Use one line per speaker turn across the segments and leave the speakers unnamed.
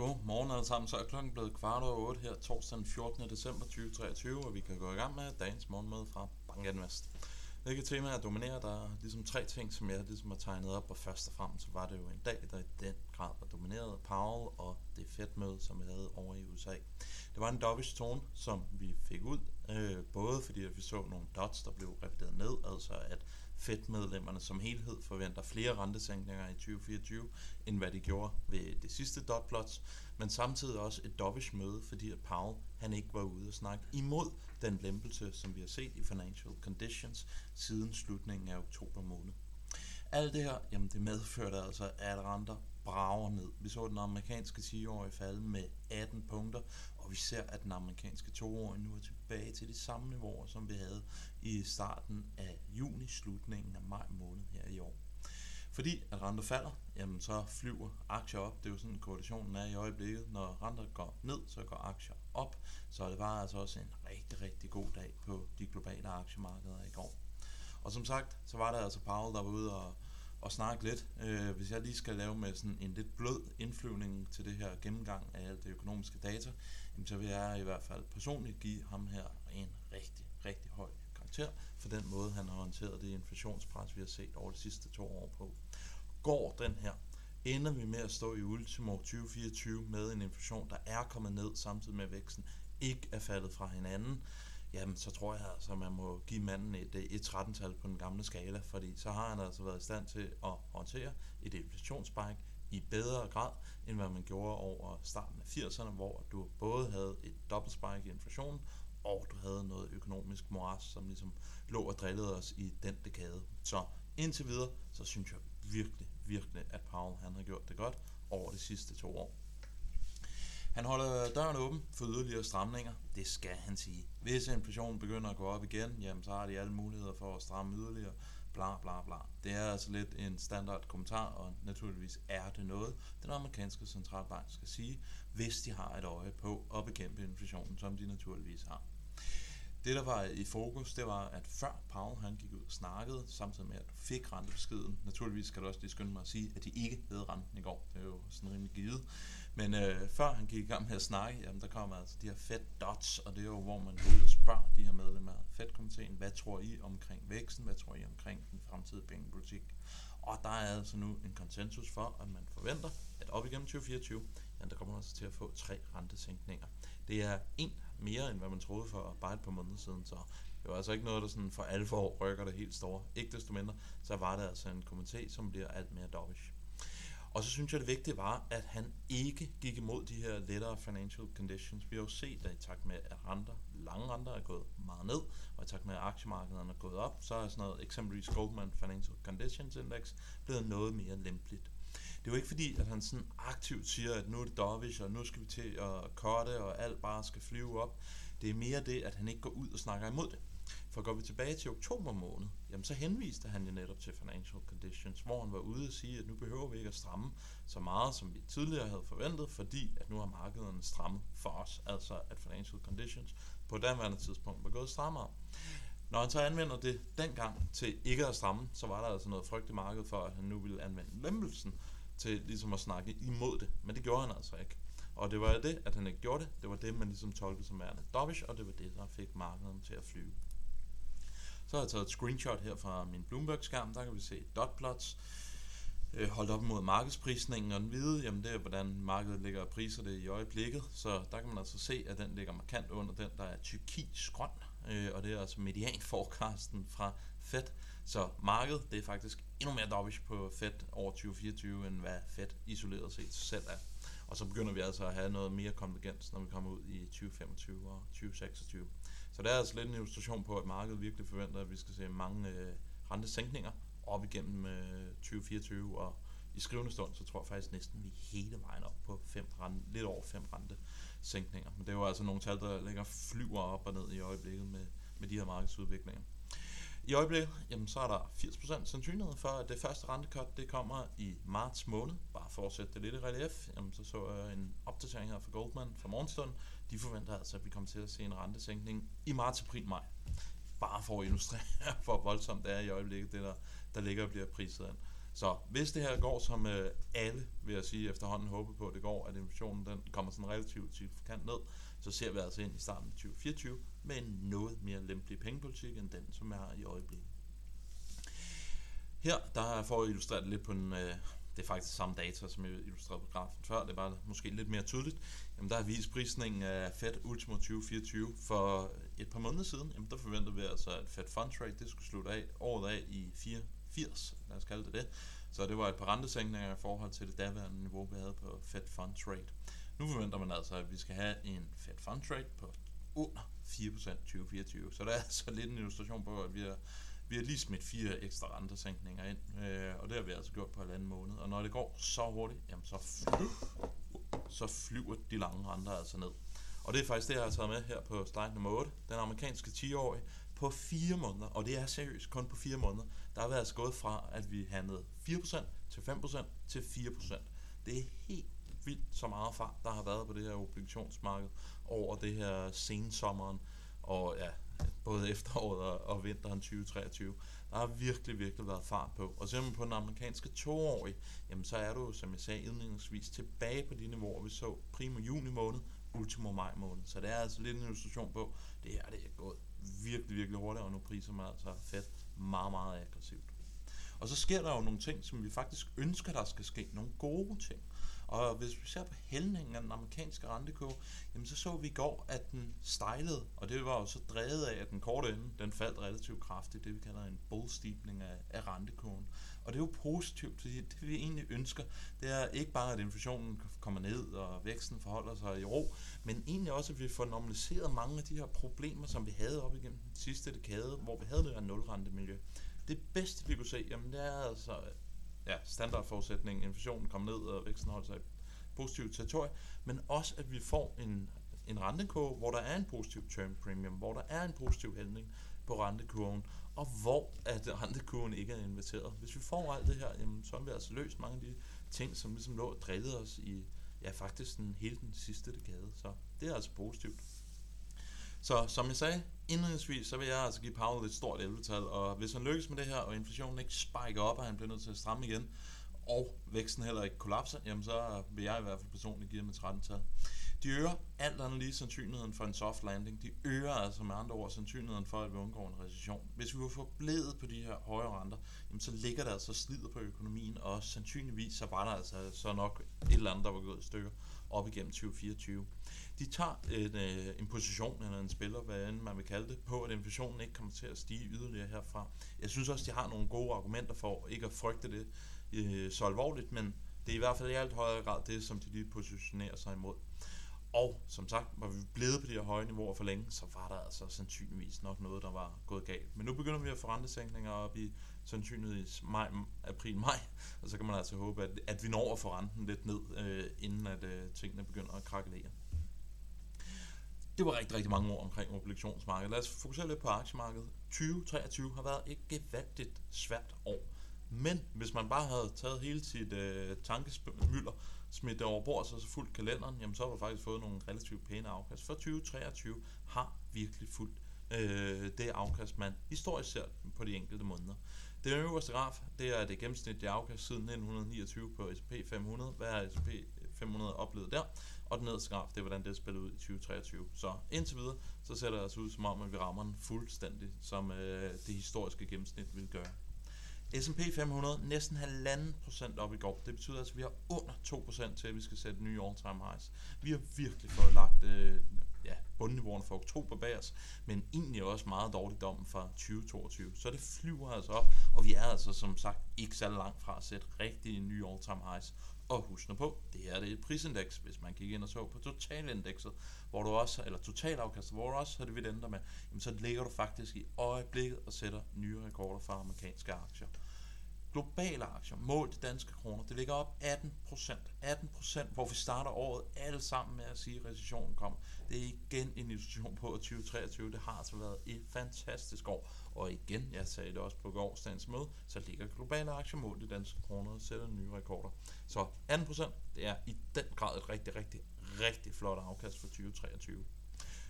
God morgen alle sammen. Så er klokken blevet kvart over 8 her torsdag den 14. december 2023, og vi kan gå i gang med dagens morgenmøde fra Bankinvest. Hvilket tema er domineret? Der er ligesom tre ting, som jeg ligesom har tegnet op, og først og fremmest så var det jo en dag, der i den grad var domineret af Powell og det Fed-møde, som vi havde over i USA. Det var en dovish tone, som vi fik ud, øh, både fordi at vi så nogle dots, der blev revideret ned, altså at Fed-medlemmerne som helhed forventer flere rentesænkninger i 2024, end hvad de gjorde ved det sidste dotplots, men samtidig også et dovish møde, fordi at Powell han ikke var ude og snakke imod den lempelse, som vi har set i financial conditions siden slutningen af oktober måned. Alt det her, jamen det medførte altså, at renter brager ned. Vi så den amerikanske 10-årige falde med 18 punkter, og vi ser, at den amerikanske 2-årige nu er tilbage til de samme niveauer, som vi havde i starten af juni, slutningen af maj måned her i år. Fordi at renter falder, jamen så flyver aktier op. Det er jo sådan, koalitionen er i øjeblikket. Når renter går ned, så går aktier op. Så det var altså også en rigtig, rigtig god dag på de globale aktiemarkeder i går. Og som sagt, så var der altså Powell, der var ude og, og snakke lidt. Øh, hvis jeg lige skal lave med sådan en lidt blød indflyvning til det her gennemgang af alt det økonomiske data, jamen så vil jeg i hvert fald personligt give ham her en rigtig, rigtig høj karakter for den måde, han har håndteret det inflationspres, vi har set over de sidste to år på. Går den her, ender vi med at stå i ultimo 2024 med en inflation, der er kommet ned, samtidig med at væksten ikke er faldet fra hinanden, jamen så tror jeg altså, at man må give manden et, øh, et 13-tal på den gamle skala, fordi så har han altså været i stand til at håndtere et inflationsspike i bedre grad, end hvad man gjorde over starten af 80'erne, hvor du både havde et dobbeltspike i inflationen, og du havde noget økonomisk moras, som ligesom lå og drillede os i den dekade. Så indtil videre, så synes jeg virkelig, virkelig, at Paul han har gjort det godt over de sidste to år. Han holder døren åben for yderligere stramninger. Det skal han sige. Hvis inflationen begynder at gå op igen, jamen så har de alle muligheder for at stramme yderligere. Bla bla bla. Det er altså lidt en standard kommentar, og naturligvis er det noget, den amerikanske centralbank skal sige, hvis de har et øje på at bekæmpe inflationen, som de naturligvis har. Det, der var i fokus, det var, at før Powell han gik ud og snakkede, samtidig med, at du fik rentebeskeden. Naturligvis skal du også lige skynde mig at sige, at de ikke havde renten i går. Det er jo sådan rimelig givet. Men øh, før han gik i gang med at snakke, jamen, der kommer altså de her Fed dots, og det er jo, hvor man går ud og spørger de her medlemmer af Fed-komiteen, hvad tror I omkring væksten, hvad tror I omkring den fremtidige pengepolitik? Og der er altså nu en konsensus for, at man forventer, at op igennem 2024, jamen, der kommer man altså til at få tre rentesænkninger. Det er en mere, end hvad man troede for bare et par måneder siden, så det var altså ikke noget, der sådan for alvor rykker det helt store. Ikke desto mindre, så var det altså en komité, som bliver alt mere dovish. Og så synes jeg, det vigtige var, at han ikke gik imod de her lettere financial conditions. Vi har jo set, at i takt med, at renter, lange renter er gået meget ned, og i takt med, at aktiemarkederne er gået op, så er sådan noget, eksempelvis Goldman Financial Conditions Index, blevet noget mere lempeligt. Det er jo ikke fordi, at han sådan aktivt siger, at nu er det dovish, og nu skal vi til at korte, og alt bare skal flyve op. Det er mere det, at han ikke går ud og snakker imod det. For går vi tilbage til oktober måned, jamen så henviste han jo netop til financial conditions, hvor han var ude og sige, at nu behøver vi ikke at stramme så meget, som vi tidligere havde forventet, fordi at nu har markederne strammet for os, altså at financial conditions på daværende tidspunkt var gået strammere. Når han så anvender det dengang til ikke at stramme, så var der altså noget frygt i markedet for, at han nu ville anvende lempelsen til ligesom at snakke imod det, men det gjorde han altså ikke. Og det var det, at han ikke gjorde det. Det var det, man ligesom tolkede som værende dovish, og det var det, der fik markedet til at flyve. Så har jeg taget et screenshot her fra min Bloomberg-skærm. Der kan vi se dotplots øh, holdt op mod markedsprisningen, og den hvide, jamen det er, hvordan markedet ligger og priser det i øjeblikket. Så der kan man altså se, at den ligger markant under den, der er Tyrkisk grøn, øh, og det er altså median forecasten fra Fed. Så markedet, det er faktisk endnu mere dovish på Fed over 2024, end hvad Fed isoleret set selv er. Og så begynder vi altså at have noget mere konvergens, når vi kommer ud i 2025 og 2026. Så det er altså lidt en illustration på, at markedet virkelig forventer, at vi skal se mange øh, rentesænkninger op igennem øh, 2024, og i skrivende stund, så tror jeg faktisk næsten, vi er hele vejen op på fem rente, lidt over fem rentesænkninger. Men det er jo altså nogle tal, der ligger flyver op og ned i øjeblikket med, med de her markedsudviklinger. I øjeblikket, jamen, så er der 80% sandsynlighed for, at det første rentekort, det kommer i marts måned. Bare for at sætte det lidt i relief, jamen, så så jeg en opdatering her fra Goldman fra morgenstunden. De forventer altså, at vi kommer til at se en rentesænkning i marts, april, maj. Bare for at illustrere, hvor voldsomt det er i øjeblikket, det der, der ligger og bliver priset ind. Så hvis det her går som øh, alle, vil jeg sige efterhånden håber på, at det går, at inflationen den kommer sådan relativt signifikant ned, så ser vi altså ind i starten af 2024 med en noget mere lempelig pengepolitik end den, som er i øjeblikket. Her, der får jeg illustreret lidt på en, øh, det er faktisk samme data, som jeg illustrerede på grafen før, det var måske lidt mere tydeligt. Jamen, der har vist prisningen af Fed Ultimo 2024 for et par måneder siden. Jamen, der forventede vi altså, at Fed Funds Rate det skulle slutte af året af i 80, lad os kalde det det. Så det var et par rentesænkninger i forhold til det daværende niveau, vi havde på Fed Funds Rate. Nu forventer man altså, at vi skal have en Fed Funds Rate på under 4% 2024. Så der er altså lidt en illustration på, at vi har vi har lige smidt fire ekstra rentesænkninger ind, øh, og det har vi altså gjort på halvanden måned. Og når det går så hurtigt, jamen så, flyver, så flyver de lange renter altså ned. Og det er faktisk det, jeg har taget med her på slide nummer 8. Den amerikanske 10-årige på 4 måneder, og det er seriøst kun på 4 måneder, der har vi altså gået fra, at vi handlede 4% til 5% til 4%. Det er helt vildt så meget fart, der har været på det her obligationsmarked over det her sensommeren. Og ja, både efteråret og, og vinteren 2023. Der har virkelig, virkelig været fart på. Og ser man på den amerikanske toårige, jamen så er du, som jeg sagde indledningsvis, tilbage på de niveauer, vi så primo juni måned, ultimo maj måned. Så det er altså lidt en illustration på, det her det er gået virkelig, virkelig hurtigt, og nu priser man altså fat meget, meget aggressivt. Og så sker der jo nogle ting, som vi faktisk ønsker, der skal ske. Nogle gode ting. Og hvis vi ser på hældningen af den amerikanske rentekurve, jamen så så vi i går, at den stejlede, og det var jo så drevet af, at den korte ende, den faldt relativt kraftigt, det vi kalder en bullstipning af, af rentekurven. Og det er jo positivt, fordi det vi egentlig ønsker, det er ikke bare, at inflationen kommer ned, og væksten forholder sig i ro, men egentlig også, at vi får normaliseret mange af de her problemer, som vi havde op igennem den sidste dekade, hvor vi havde det her nulrentemiljø. Det bedste, vi kunne se, jamen det er altså ja, standardforudsætning, inflationen kommer ned, og væksten holder sig i positivt territorie, men også at vi får en, en rentekurve, hvor der er en positiv term premium, hvor der er en positiv hældning på rentekurven, og hvor at rentekurven ikke er inviteret. Hvis vi får alt det her, jamen, så har vi altså løst mange af de ting, som ligesom lå og drillede os i ja, faktisk den, hele den sidste dekade. Så det er altså positivt. Så som jeg sagde indledningsvis, så vil jeg altså give Powell et stort 11-tal, og hvis han lykkes med det her, og inflationen ikke spiker op, og han bliver nødt til at stramme igen, og væksten heller ikke kollapser, jamen så vil jeg i hvert fald personligt give ham et 13-tal. De øger alt andet lige sandsynligheden for en soft landing. De øger altså med andre ord sandsynligheden for, at vi undgår en recession. Hvis vi var forblevet på de her høje renter, jamen så ligger der altså slider på økonomien, og sandsynligvis så var der altså så nok et eller andet, der var gået i stykker op igennem 2024. De tager en, øh, en position eller en spiller, hvad end man vil kalde det, på at inflationen ikke kommer til at stige yderligere herfra. Jeg synes også, de har nogle gode argumenter for ikke at frygte det øh, så alvorligt, men det er i hvert fald i alt højere grad det, som de lige positionerer sig imod. Og som sagt, var vi blevet på de her høje niveauer for længe, så var der altså sandsynligvis nok noget, der var gået galt. Men nu begynder vi at få rentesænkninger op i sandsynligvis maj, april, maj, og så kan man altså håbe, at, at vi når at få renten lidt ned, øh, inden at øh, tingene begynder at krakelere. Det var rigtig, rigtig mange ord omkring obligationsmarkedet. Lad os fokusere lidt på aktiemarkedet. 2023 har været et gevaldigt svært år. Men hvis man bare havde taget hele sit øh, tankesmylder, smidt det over bord, så, så fuldt kalenderen, jamen så har du faktisk fået nogle relativt pæne afkast. For 2023 har virkelig fuldt øh, det afkast, man historisk ser på de enkelte måneder. Det øverste graf, det er det gennemsnitlige afkast siden 1929 på S&P 500. Hvad er S&P 500 oplevet der? Og den nederste graf, det er hvordan det er spillet ud i 2023. Så indtil videre, så ser det altså ud som om, at vi rammer den fuldstændig, som øh, det historiske gennemsnit vil gøre. S&P 500 næsten halvanden procent op i går. Det betyder altså, at vi har under 2% til, at vi skal sætte nye all-time highs. Vi har virkelig fået lagt øh, ja, bundniveauerne for oktober bag os, men egentlig også meget dårlig dom fra 2022. Så det flyver altså op, og vi er altså som sagt ikke så langt fra at sætte rigtige nye all-time highs. Og husk nu på, det her det er et prisindeks, hvis man kigger ind og så på totalindekset, hvor du også, eller totalafkastet, hvor du også har dividender med, jamen så ligger du faktisk i øjeblikket og sætter nye rekorder for amerikanske aktier. Globale aktier, målt i danske kroner, det ligger op 18 procent. 18 procent, hvor vi starter året alle sammen med at sige, at recessionen kommer. Det er igen en illustration på, at 2023 det har altså været et fantastisk år. Og igen, jeg sagde det også på gårdsdagens møde, så ligger globale aktier målt i danske kroner og sætter nye rekorder. Så 18 procent, det er i den grad et rigtig, rigtig, rigtig flot afkast for 2023.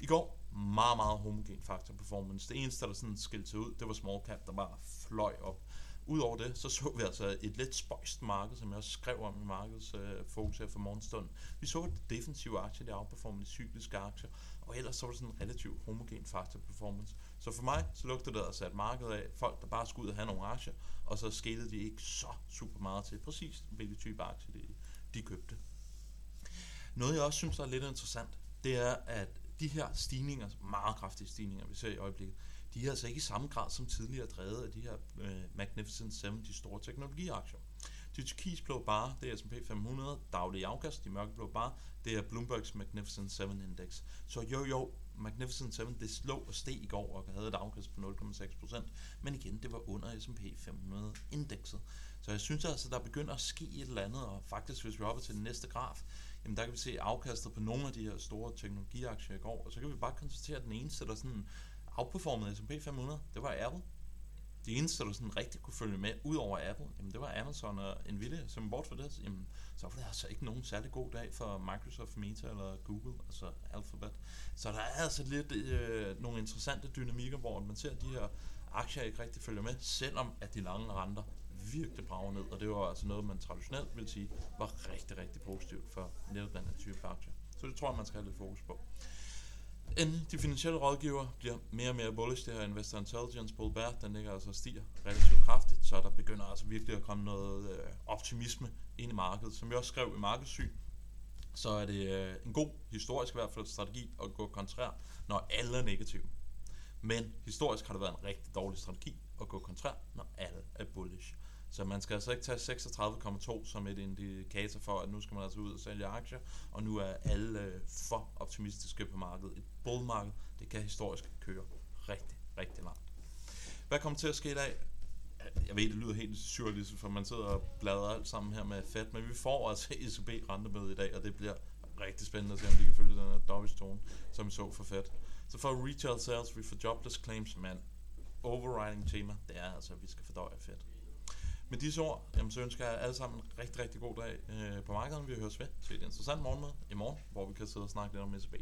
I går, meget, meget homogen faktor performance. Det eneste, der sådan skilte sig ud, det var small cap, der bare fløj op. Udover det, så så vi altså et lidt spøjst marked, som jeg også skrev om i markedets øh, fokus her for morgenstunden. Vi så det defensive aktier, der outperformede de cykliske aktier, og ellers så var det sådan en relativt homogen faktor performance. Så for mig, så lugtede det altså et marked af folk, der bare skulle ud og have nogle aktier, og så skete de ikke så super meget til præcis, hvilke type aktier de, de købte. Noget jeg også synes, der er lidt interessant, det er, at de her stigninger, meget kraftige stigninger, vi ser i øjeblikket, de er altså ikke i samme grad som tidligere drevet af de her øh, Magnificent 7, de store teknologiaktier. De turkisblå bare, det er S&P 500, daglige afkast, de mørkeblå bare, det er Bloombergs Magnificent 7 Index. Så jo jo, Magnificent 7, det slog og steg i går og havde et afkast på 0,6%, men igen, det var under S&P 500 indekset. Så jeg synes altså, der begynder at ske et eller andet, og faktisk hvis vi hopper til den næste graf, jamen der kan vi se afkastet på nogle af de her store teknologiaktier i går, og så kan vi bare konstatere, at den eneste, der sådan outperformede S&P 500, det var Apple. De eneste, der sådan rigtig kunne følge med, ud over Apple, jamen det var Amazon og Nvidia, som bort for det, jamen, så var det altså ikke nogen særlig god dag for Microsoft, Meta eller Google, altså Alphabet. Så der er altså lidt øh, nogle interessante dynamikker, hvor man ser, at de her aktier ikke rigtig følger med, selvom at de lange renter virkelig brager ned, og det var altså noget, man traditionelt vil sige, var rigtig, rigtig positivt for netop den her type aktier. Så det tror jeg, man skal have lidt fokus på. Endelig, de finansielle rådgiver bliver mere og mere bullish. Det her Investor Intelligence Bull Bear, den ligger altså og stiger relativt kraftigt, så der begynder altså virkelig at komme noget øh, optimisme ind i markedet. Som jeg også skrev i markedssyn, så er det øh, en god, historisk i hvert fald, strategi at gå kontrær, når alle er negative. Men historisk har det været en rigtig dårlig strategi at gå kontrær, når alle er bullish. Så man skal altså ikke tage 36,2 som et indikator for, at nu skal man altså ud og sælge aktier, og nu er alle øh, for optimistiske på markedet. Et bullmarked, det kan historisk køre rigtig, rigtig langt. Hvad kommer til at ske i dag? Jeg ved, det lyder helt surrealistisk, for man sidder og bladrer alt sammen her med Fed, men vi får altså ECB rentemøde i dag, og det bliver rigtig spændende at se, om de kan følge den her dovish tone, som vi så for Fed. Så for retail sales, vi får jobless claims, men overriding tema, det er altså, at vi skal fordøje Fed. Med disse ord, jamen, så ønsker jeg alle sammen en rigtig, rigtig god dag øh, på markedet. Vi høres ved til et interessant morgenmøde i morgen, hvor vi kan sidde og snakke lidt om SB.